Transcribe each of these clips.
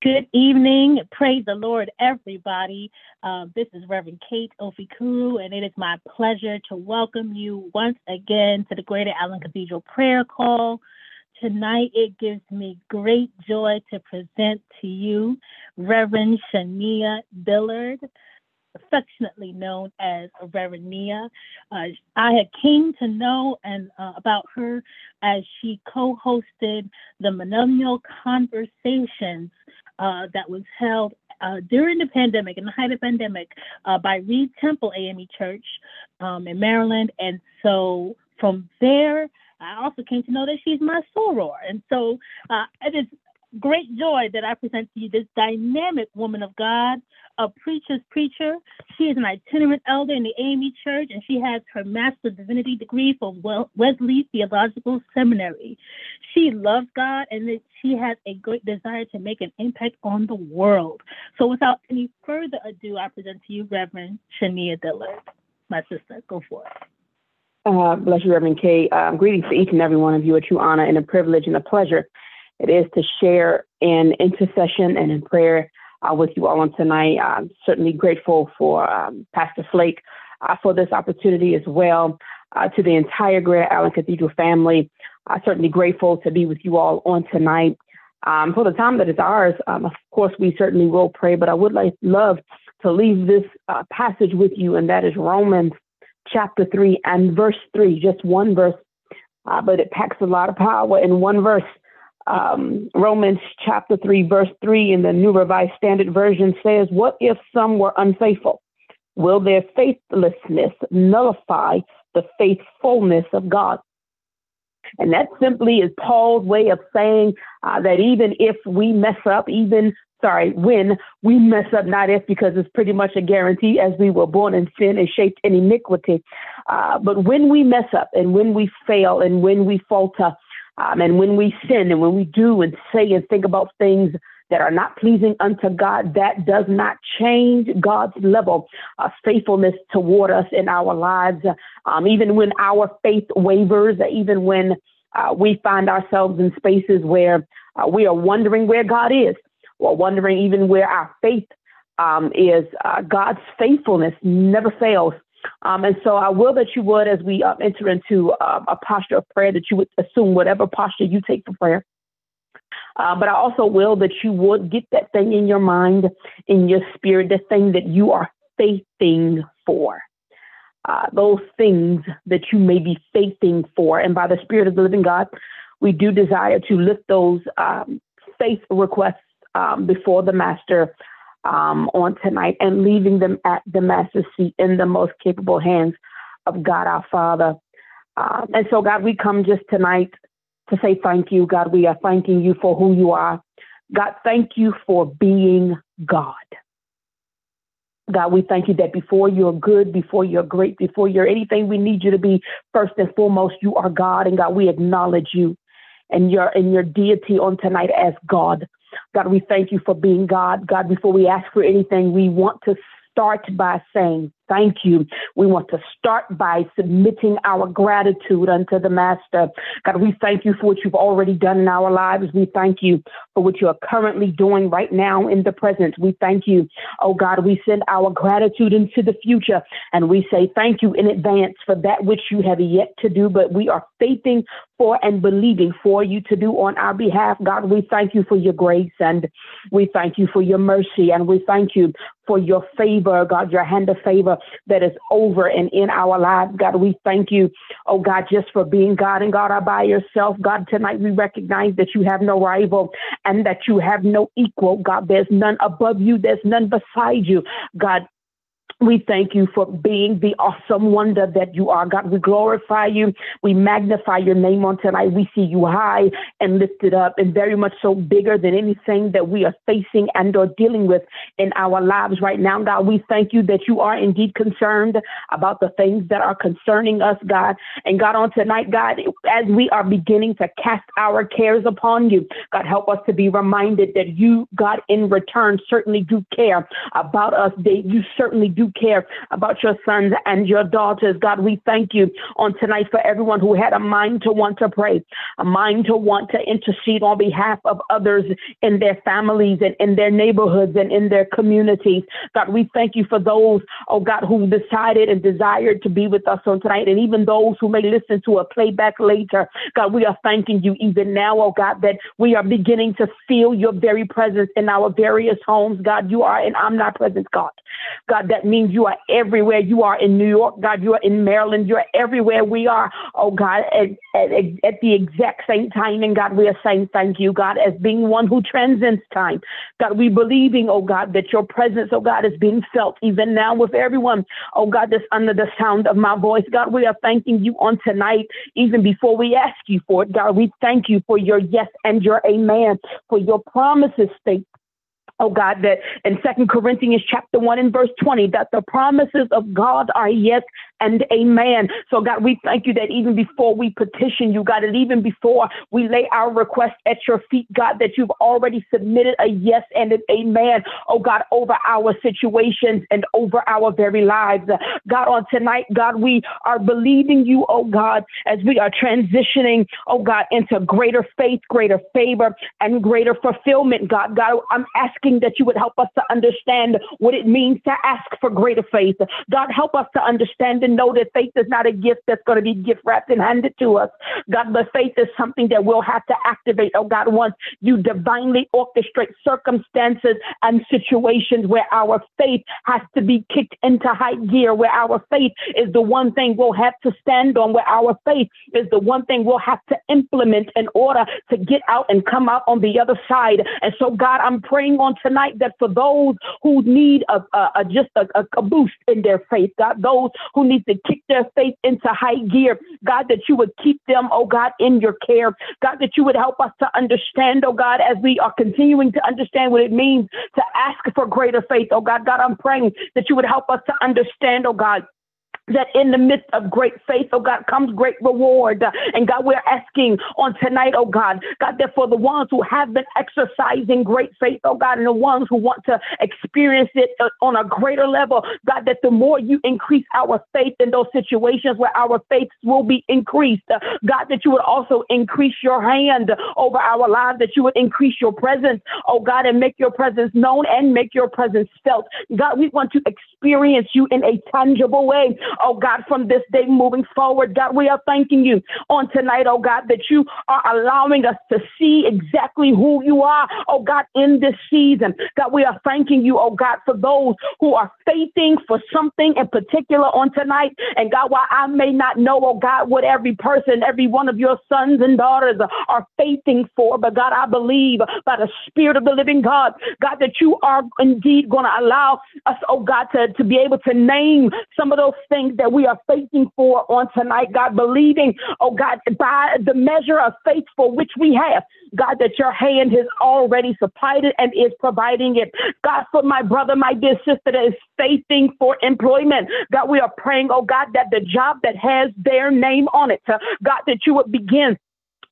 Good evening. Praise the Lord, everybody. Uh, this is Reverend Kate Ofikuru, and it is my pleasure to welcome you once again to the Greater Allen Cathedral Prayer Call. Tonight, it gives me great joy to present to you Reverend Chania Dillard, affectionately known as Reverend Nia. Uh, I had came to know and uh, about her as she co-hosted the Millennial Conversations uh, that was held uh, during the pandemic, in the height of the pandemic, uh, by Reid Temple AME Church um, in Maryland. And so from there, I also came to know that she's my soror. And so uh, it is great joy that I present to you this dynamic woman of God, a preacher's preacher. She is an itinerant elder in the AME Church, and she has her Master of Divinity degree from Wesley Theological Seminary. She loves God, and she has a great desire to make an impact on the world. So, without any further ado, I present to you Reverend Chania Dillard, my sister. Go for it. Uh, bless you, Reverend Kay. Um, greetings to each and every one of you. A true honor and a privilege and a pleasure it is to share in intercession and in prayer uh, with you all on tonight. I'm certainly grateful for um, Pastor Flake uh, for this opportunity as well. Uh, to the entire Greater Allen Cathedral family, I'm certainly grateful to be with you all on tonight. Um, for the time that is ours, um, of course, we certainly will pray, but I would like love to leave this uh, passage with you, and that is Romans chapter 3 and verse 3, just one verse, uh, but it packs a lot of power in one verse um, Romans chapter 3, verse 3 in the New Revised Standard Version says, What if some were unfaithful? Will their faithlessness nullify the faithfulness of God? And that simply is Paul's way of saying uh, that even if we mess up, even, sorry, when we mess up, not if, because it's pretty much a guarantee as we were born in sin and shaped in iniquity. Uh, but when we mess up and when we fail and when we falter, um, and when we sin and when we do and say and think about things that are not pleasing unto God, that does not change God's level of faithfulness toward us in our lives. Um, even when our faith wavers, even when uh, we find ourselves in spaces where uh, we are wondering where God is, or wondering even where our faith um, is, uh, God's faithfulness never fails. Um, and so I will that you would, as we uh, enter into uh, a posture of prayer, that you would assume whatever posture you take for prayer. Uh, but I also will that you would get that thing in your mind, in your spirit, the thing that you are faithing for. Uh, those things that you may be faithing for. And by the Spirit of the living God, we do desire to lift those um, faith requests um, before the Master um, on tonight and leaving them at the master's seat in the most capable hands of God our Father. Um, and so, God, we come just tonight to say thank you. God, we are thanking you for who you are. God, thank you for being God. God, we thank you that before you're good, before you're great, before you're anything we need you to be, first and foremost, you are God. And God, we acknowledge you and your and your deity on tonight as God. God, we thank you for being God. God, before we ask for anything, we want to start by saying thank you. We want to start by submitting our gratitude unto the Master. God, we thank you for what you've already done in our lives. We thank you for what you are currently doing right now in the present. We thank you. Oh God, we send our gratitude into the future and we say thank you in advance for that which you have yet to do, but we are faithing for and believing for you to do on our behalf. God, we thank you for your grace and we thank you for your mercy and we thank you for your favor, God, your hand of favor that is over and in our lives. God, we thank you, oh God, just for being God and God all by yourself. God, tonight we recognize that you have no rival and that you have no equal. God, there's none above you, there's none beside you. God, we thank you for being the awesome wonder that you are, God. We glorify you. We magnify your name on tonight. We see you high and lifted up and very much so bigger than anything that we are facing and or dealing with in our lives right now, God. We thank you that you are indeed concerned about the things that are concerning us, God. And God, on tonight, God, as we are beginning to cast our cares upon you, God, help us to be reminded that you, God, in return, certainly do care about us. That you certainly do care about your sons and your daughters. God, we thank you on tonight for everyone who had a mind to want to pray, a mind to want to intercede on behalf of others in their families and in their neighborhoods and in their communities. God, we thank you for those, oh God, who decided and desired to be with us on tonight, and even those who may listen to a playback later. God, we are thanking you even now, oh God, that we are beginning to feel your very presence in our various homes. God, you are an omnipresent God. God, that means you are everywhere. You are in New York, God. You are in Maryland. You are everywhere we are, oh God, at, at, at the exact same time. And God, we are saying thank you, God, as being one who transcends time. God, we believing, oh God, that your presence, oh God, is being felt even now with everyone, oh God, that's under the sound of my voice. God, we are thanking you on tonight, even before we ask you for it. God, we thank you for your yes and your amen, for your promises state oh God, that in Second Corinthians chapter 1 and verse 20, that the promises of God are yes and amen. So, God, we thank you that even before we petition you, God, and even before we lay our request at your feet, God, that you've already submitted a yes and an amen, oh God, over our situations and over our very lives. God, on tonight, God, we are believing you, oh God, as we are transitioning, oh God, into greater faith, greater favor, and greater fulfillment, God. God, I'm asking that you would help us to understand what it means to ask for greater faith. God, help us to understand know that faith is not a gift that's going to be gift wrapped and handed to us. God, but faith is something that we'll have to activate. Oh God, once you divinely orchestrate circumstances and situations where our faith has to be kicked into high gear, where our faith is the one thing we'll have to stand on, where our faith is the one thing we'll have to implement in order to get out and come out on the other side. And so, God, I'm praying on tonight that for those who need a, a, a just a, a boost in their faith, God, those who need to kick their faith into high gear. God, that you would keep them, oh God, in your care. God, that you would help us to understand, oh God, as we are continuing to understand what it means to ask for greater faith. Oh God, God, I'm praying that you would help us to understand, oh God that in the midst of great faith, oh God, comes great reward. And God, we're asking on tonight, oh God, God, that for the ones who have been exercising great faith, oh God, and the ones who want to experience it on a greater level, God, that the more you increase our faith in those situations where our faith will be increased, God, that you would also increase your hand over our lives, that you would increase your presence, oh God, and make your presence known and make your presence felt. God, we want to experience you in a tangible way oh God, from this day moving forward. God, we are thanking you on tonight, oh God, that you are allowing us to see exactly who you are, oh God, in this season. God, we are thanking you, oh God, for those who are faithing for something in particular on tonight. And God, while I may not know, oh God, what every person, every one of your sons and daughters are faithing for, but God, I believe by the Spirit of the living God, God, that you are indeed going to allow us, oh God, to, to be able to name some of those things things that we are facing for on tonight, God, believing, oh God, by the measure of faith for which we have, God, that your hand has already supplied it and is providing it. God, for my brother, my dear sister that is faithing for employment, God, we are praying, oh God, that the job that has their name on it, uh, God, that you would begin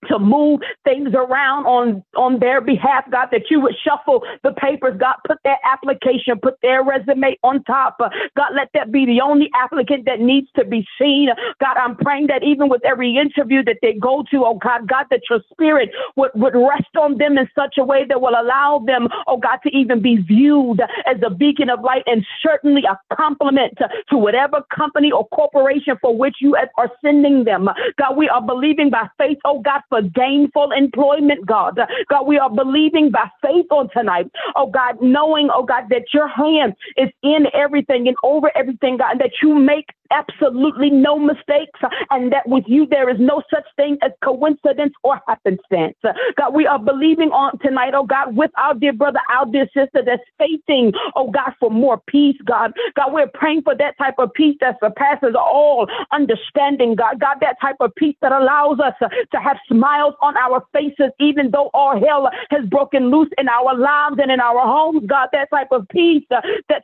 to move things around on on their behalf, God, that you would shuffle the papers, God, put their application, put their resume on top. God, let that be the only applicant that needs to be seen. God, I'm praying that even with every interview that they go to, oh God, God, that your spirit would, would rest on them in such a way that will allow them, oh God, to even be viewed as a beacon of light and certainly a compliment to, to whatever company or corporation for which you are sending them. God, we are believing by faith, oh God, for gainful employment, God. God, we are believing by faith on tonight, oh God, knowing, oh God, that your hand is in everything and over everything, God, and that you make absolutely no mistakes, and that with you there is no such thing as coincidence or happenstance. God, we are believing on tonight, oh God, with our dear brother, our dear sister that's faithing, oh God, for more peace, God. God, we're praying for that type of peace that surpasses all understanding, God. God, that type of peace that allows us to have smiles on our faces, even though all hell has broken loose in our lives and in our homes, God. That type of peace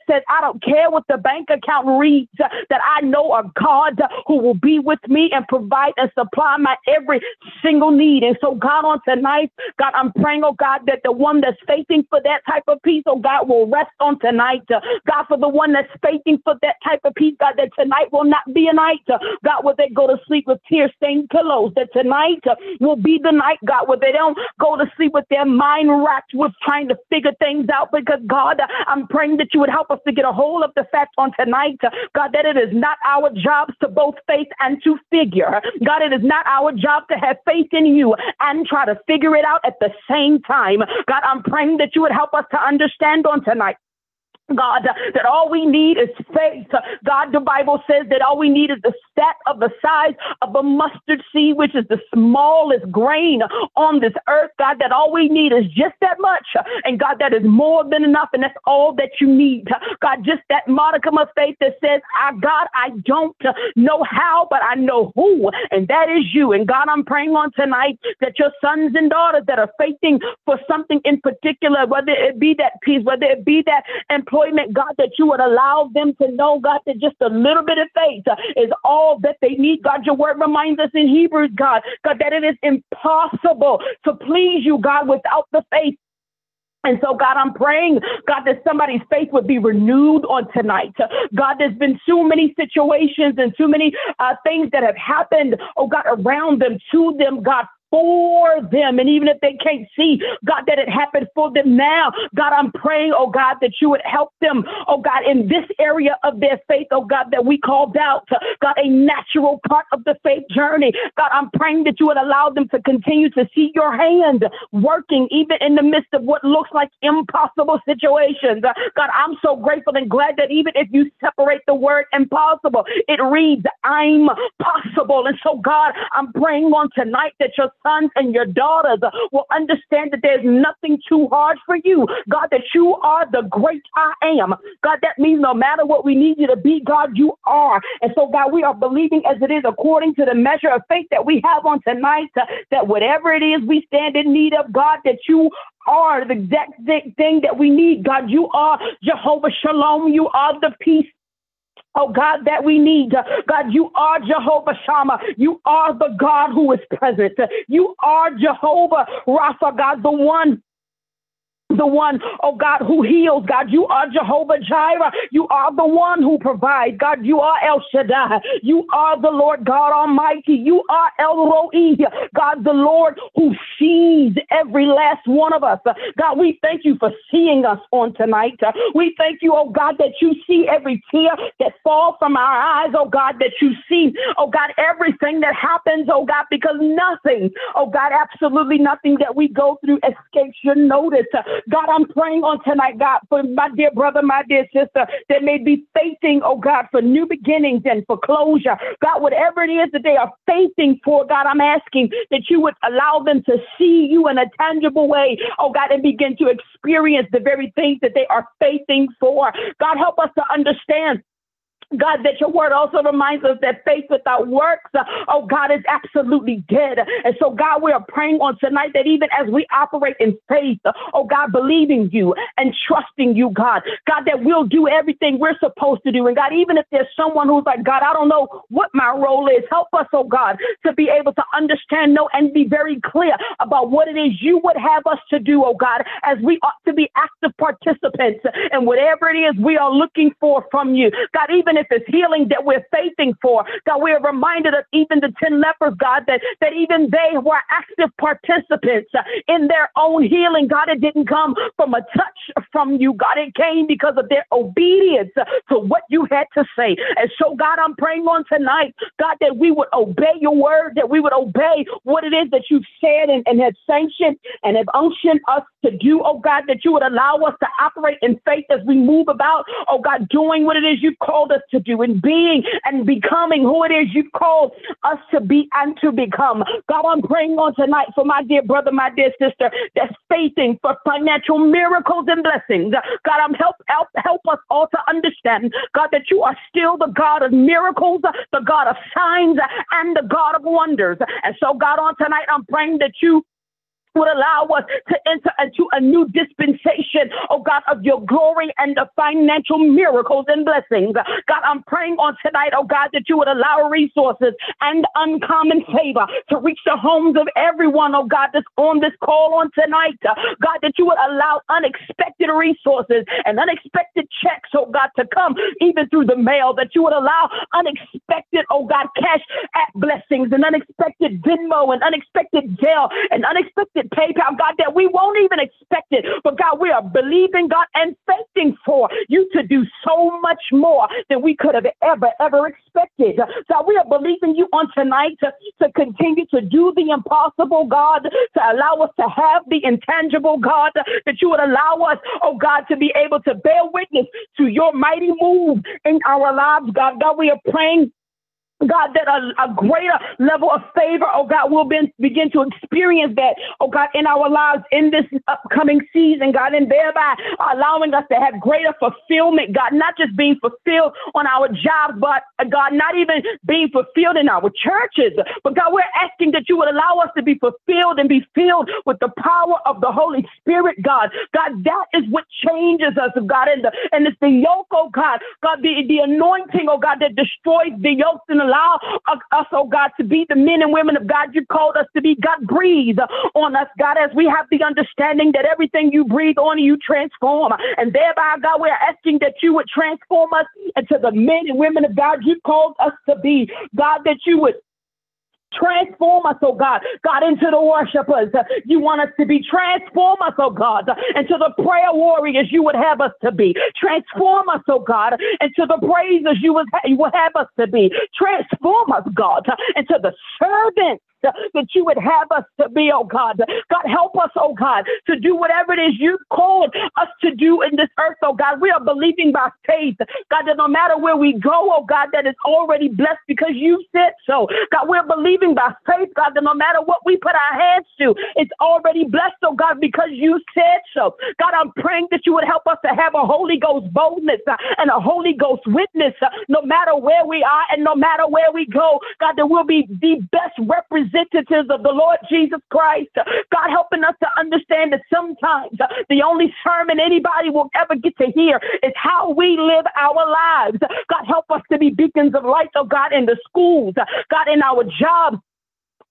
says, I don't care what the bank account reads, that I know a God who will be with me and provide and supply my every single need. And so, God, on tonight, God, I'm praying, oh God, that the one that's faithing for that type of peace, oh God, will rest on tonight. God, for the one that's faithing for that type of peace, God, that tonight will not be a night. God, where they go to sleep with tear stained pillows, that tonight will be the night, God, where they don't go to sleep with their mind racked with trying to figure things out. Because, God, I'm praying that you would help us to get a hold of the fact on tonight, God, that it is not our jobs to both faith and to figure. God, it is not our job to have faith in you and try to figure it out at the same time. God, I'm praying that you would help us to understand on tonight God, that all we need is faith. God, the Bible says that all we need is the step of the size of a mustard seed, which is the smallest grain on this earth. God, that all we need is just that much. And God, that is more than enough. And that's all that you need. God, just that modicum of faith that says, I, God, I don't know how, but I know who. And that is you. And God, I'm praying on tonight that your sons and daughters that are faithing for something in particular, whether it be that peace, whether it be that employee, employment, God, that you would allow them to know, God, that just a little bit of faith uh, is all that they need. God, your word reminds us in Hebrews, God, God, that it is impossible to please you, God, without the faith. And so, God, I'm praying, God, that somebody's faith would be renewed on tonight. God, there's been too many situations and too many uh, things that have happened, oh God, around them, to them, God, for them. And even if they can't see, God, that it happened for them now, God, I'm praying, oh God, that you would help them, oh God, in this area of their faith, oh God, that we called out, God, a natural part of the faith journey. God, I'm praying that you would allow them to continue to see your hand working even in the midst of what looks like impossible situations. God, I'm so grateful and glad that even if you separate the word impossible, it reads, I'm possible. And so, God, I'm praying on tonight that your sons and your daughters will understand that there's nothing too hard for you. God, that you are the great I am. God, that means no matter what we need you to be, God, you are. And so, God, we are believing as it is according to the measure of faith that we have on tonight, uh, that whatever it is we stand in need of, God, that you are the exact thing that we need. God, you are Jehovah Shalom. You are the peace Oh God, that we need. God, you are Jehovah Shammah. You are the God who is present. You are Jehovah Rapha, God, the one the one, oh God, who heals. God, you are Jehovah Jireh. You are the one who provides. God, you are El Shaddai. You are the Lord God Almighty. You are El Roi. God, the Lord who sees every last one of us. God, we thank you for seeing us on tonight. We thank you, oh God, that you see every tear that falls from our eyes, oh God, that you see, oh God, everything that happens, oh God, because nothing, oh God, absolutely nothing that we go through escapes your notice. God, I'm praying on tonight, God, for my dear brother, my dear sister that may be facing, oh God, for new beginnings and for closure. God, whatever it is that they are facing for, God, I'm asking that you would allow them to see you in a tangible way, oh God, and begin to experience the very things that they are facing for. God, help us to understand God, that your word also reminds us that faith without works, uh, oh God, is absolutely dead. And so, God, we are praying on tonight that even as we operate in faith, uh, oh God, believing you and trusting you, God, God, that we'll do everything we're supposed to do. And God, even if there's someone who's like, God, I don't know what my role is, help us, oh God, to be able to understand, know, and be very clear about what it is you would have us to do, oh God, as we ought to be active participants in whatever it is we are looking for from you. God, even if it's healing that we're faithing for. God, we're reminded of even the 10 lepers, God, that, that even they were active participants uh, in their own healing. God, it didn't come from a touch from you. God, it came because of their obedience uh, to what you had to say. And so, God, I'm praying on tonight, God, that we would obey your word, that we would obey what it is that you've said and, and have sanctioned and have unctioned us to do, oh God, that you would allow us to operate in faith as we move about, oh God, doing what it is you've called us to do in being and becoming who it is you've called us to be and to become. God, I'm praying on tonight for my dear brother, my dear sister that's faithing for financial miracles and blessings. God, I'm help help help us all to understand, God, that you are still the God of miracles, the God of signs, and the God of wonders. And so, God, on tonight, I'm praying that you would allow us to enter into a new dispensation, oh God, of your glory and the financial miracles and blessings. God, I'm praying on tonight, oh God, that you would allow resources and uncommon favor to reach the homes of everyone, oh God, that's on this call on tonight. God, that you would allow unexpected resources and unexpected checks, oh God, to come even through the mail, that you would allow unexpected, oh God, Cash App blessings and unexpected Venmo and unexpected Zelle and unexpected PayPal, God, that we won't even expect it. But God, we are believing, God, and thanking for you to do so much more than we could have ever, ever expected. God, we are believing you on tonight to, to continue to do the impossible, God, to allow us to have the intangible, God, that you would allow us, oh God, to be able to bear witness to your mighty move in our lives, God. God, we are praying God, that a, a, greater level of favor, oh God, will be, begin to experience that, oh God, in our lives in this upcoming season, God, and thereby allowing us to have greater fulfillment, God, not just being fulfilled on our jobs, but uh, God, not even being fulfilled in our churches. But God, we're asking that you would allow us to be fulfilled and be filled with the power of the Holy Spirit, God. God, that is what changes us, God, and, the, and it's the yoke, oh God, God, the, the anointing, oh God, that destroys the yokes in the allow us, oh God, to be the men and women of God you called us to be. God, breathe on us, God, as we have the understanding that everything you breathe on you transform. And thereby, God, we're asking that you would transform us into the men and women of God you called us to be. God, that you would Transform us, oh God, God, into the worshipers. You want us to be. Transform us, oh God, into the prayer warriors you would have us to be. Transform us, oh God, into the praisers you would, you would have us to be. Transform us, God, into the servants that you would have us to be, oh God. God, help us, oh God, to do whatever it is you called us to do in this earth, oh God. We are believing by faith, God, that no matter where we go, oh God, that is already blessed because you said so. God, we're believing by faith, God, that no matter what we put our hands to, it's already blessed, oh God, because you said so. God, I'm praying that you would help us to have a Holy Ghost boldness uh, and a Holy Ghost witness, uh, no matter where we are and no matter where we go. God, that we'll be the best representatives representatives of the Lord Jesus Christ. God helping us to understand that sometimes the only sermon anybody will ever get to hear is how we live our lives. God help us to be beacons of light, oh God, in the schools, God, in our jobs,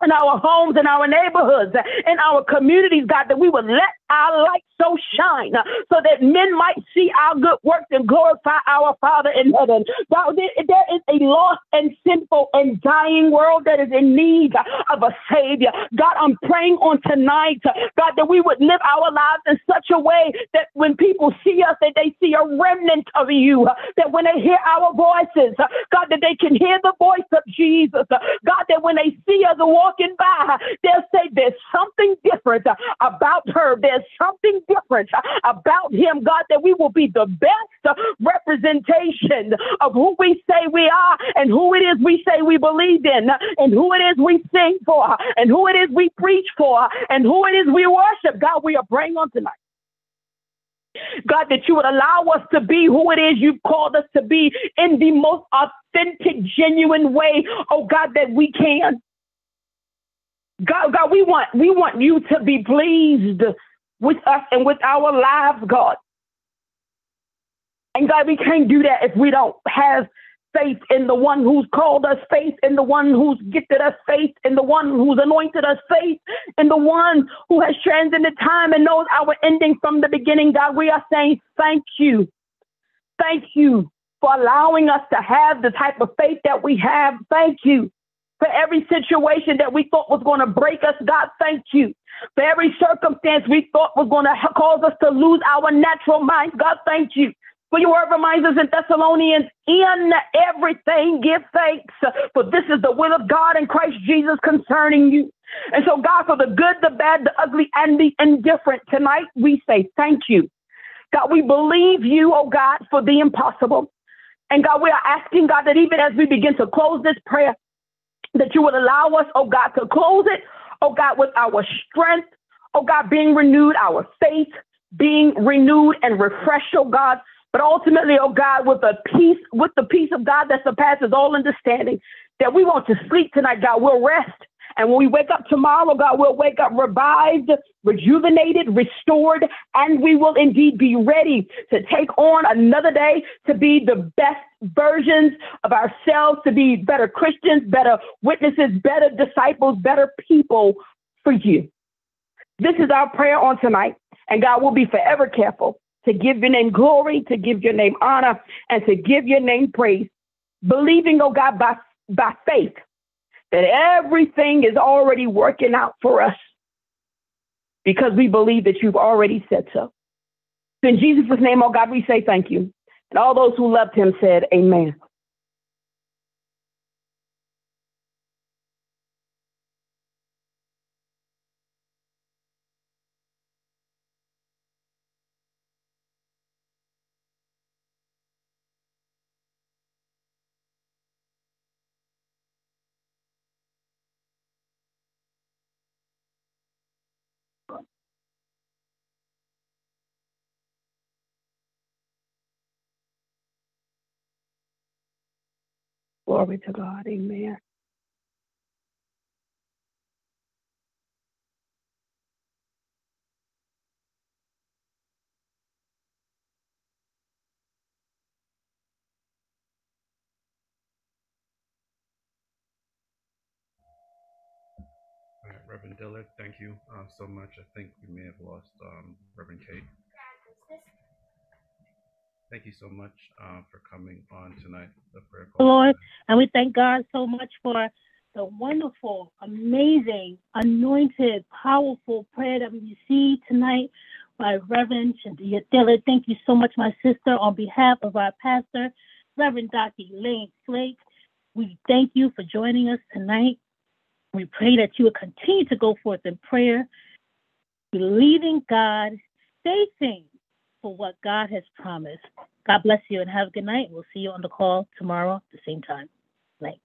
in our homes, in our neighborhoods, in our communities, God, that we would let our light so shine uh, so that men might see our good works and glorify our Father in heaven. God, there is a lost and sinful and dying world that is in need of a Savior. God, I'm praying on tonight, uh, God, that we would live our lives in such a way that when people see us, that they see a remnant of you, uh, that when they hear our voices, God, that they can hear the voice of Jesus. God, that when they see us walking by, they'll say there's something different about her. There's there's something different about him, God, that we will be the best representation of who we say we are and who it is we say we believe in and who it is we sing for and who it is we preach for and who it is we worship. God, we are praying on tonight. God, that you would allow us to be who it is you've called us to be in the most authentic, genuine way, oh God, that we can. God, God, we want we want you to be pleased with us and with our lives, God. And God, we can't do that if we don't have faith in the one who's called us, faith in the one who's gifted us, faith in the one who's anointed us, faith in the one who has transcended time and knows our ending from the beginning. God, we are saying thank you. Thank you for allowing us to have the type of faith that we have. Thank you for every situation that we thought was going to break us. God, thank you for every circumstance we thought was going to cause us to lose our natural minds. God, thank you. For your word reminds us in Thessalonians, in everything give thanks, for this is the will of God in Christ Jesus concerning you. And so, God, for the good, the bad, the ugly, and the indifferent, tonight we say thank you. God, we believe you, oh God, for the impossible. And God, we are asking, God, that even as we begin to close this prayer, that you would allow us, oh God, to close it oh God, with our strength, oh God, being renewed, our faith being renewed and refreshed, oh God. But ultimately, oh God, with the peace, with the peace of God that surpasses all understanding, that we want to sleep tonight, God. We'll rest And when we wake up tomorrow, God, we'll wake up revived, rejuvenated, restored, and we will indeed be ready to take on another day to be the best versions of ourselves, to be better Christians, better witnesses, better disciples, better people for you. This is our prayer on tonight. And God will be forever careful to give your name glory, to give your name honor, and to give your name praise. Believing, oh God, by, by faith that everything is already working out for us because we believe that you've already said so. In Jesus' name, oh God, we say thank you. And all those who loved him said, Amen. Glory to God. Amen. Reverend Dillard, thank you uh, so much. I think we may have lost um, Reverend Kate. Thank you so much uh, for coming on tonight, the prayer call. Lord, and we thank God so much for the wonderful, amazing, anointed, powerful prayer that we received tonight by Reverend Shandia Dillard. Thank you so much, my sister, on behalf of our pastor, Reverend Dr. Elaine Flake. We thank you for joining us tonight. We pray that you will continue to go forth in prayer, believing God, facing for what God has promised. God bless you and have a good night. We'll see you on the call tomorrow at the same time. Night.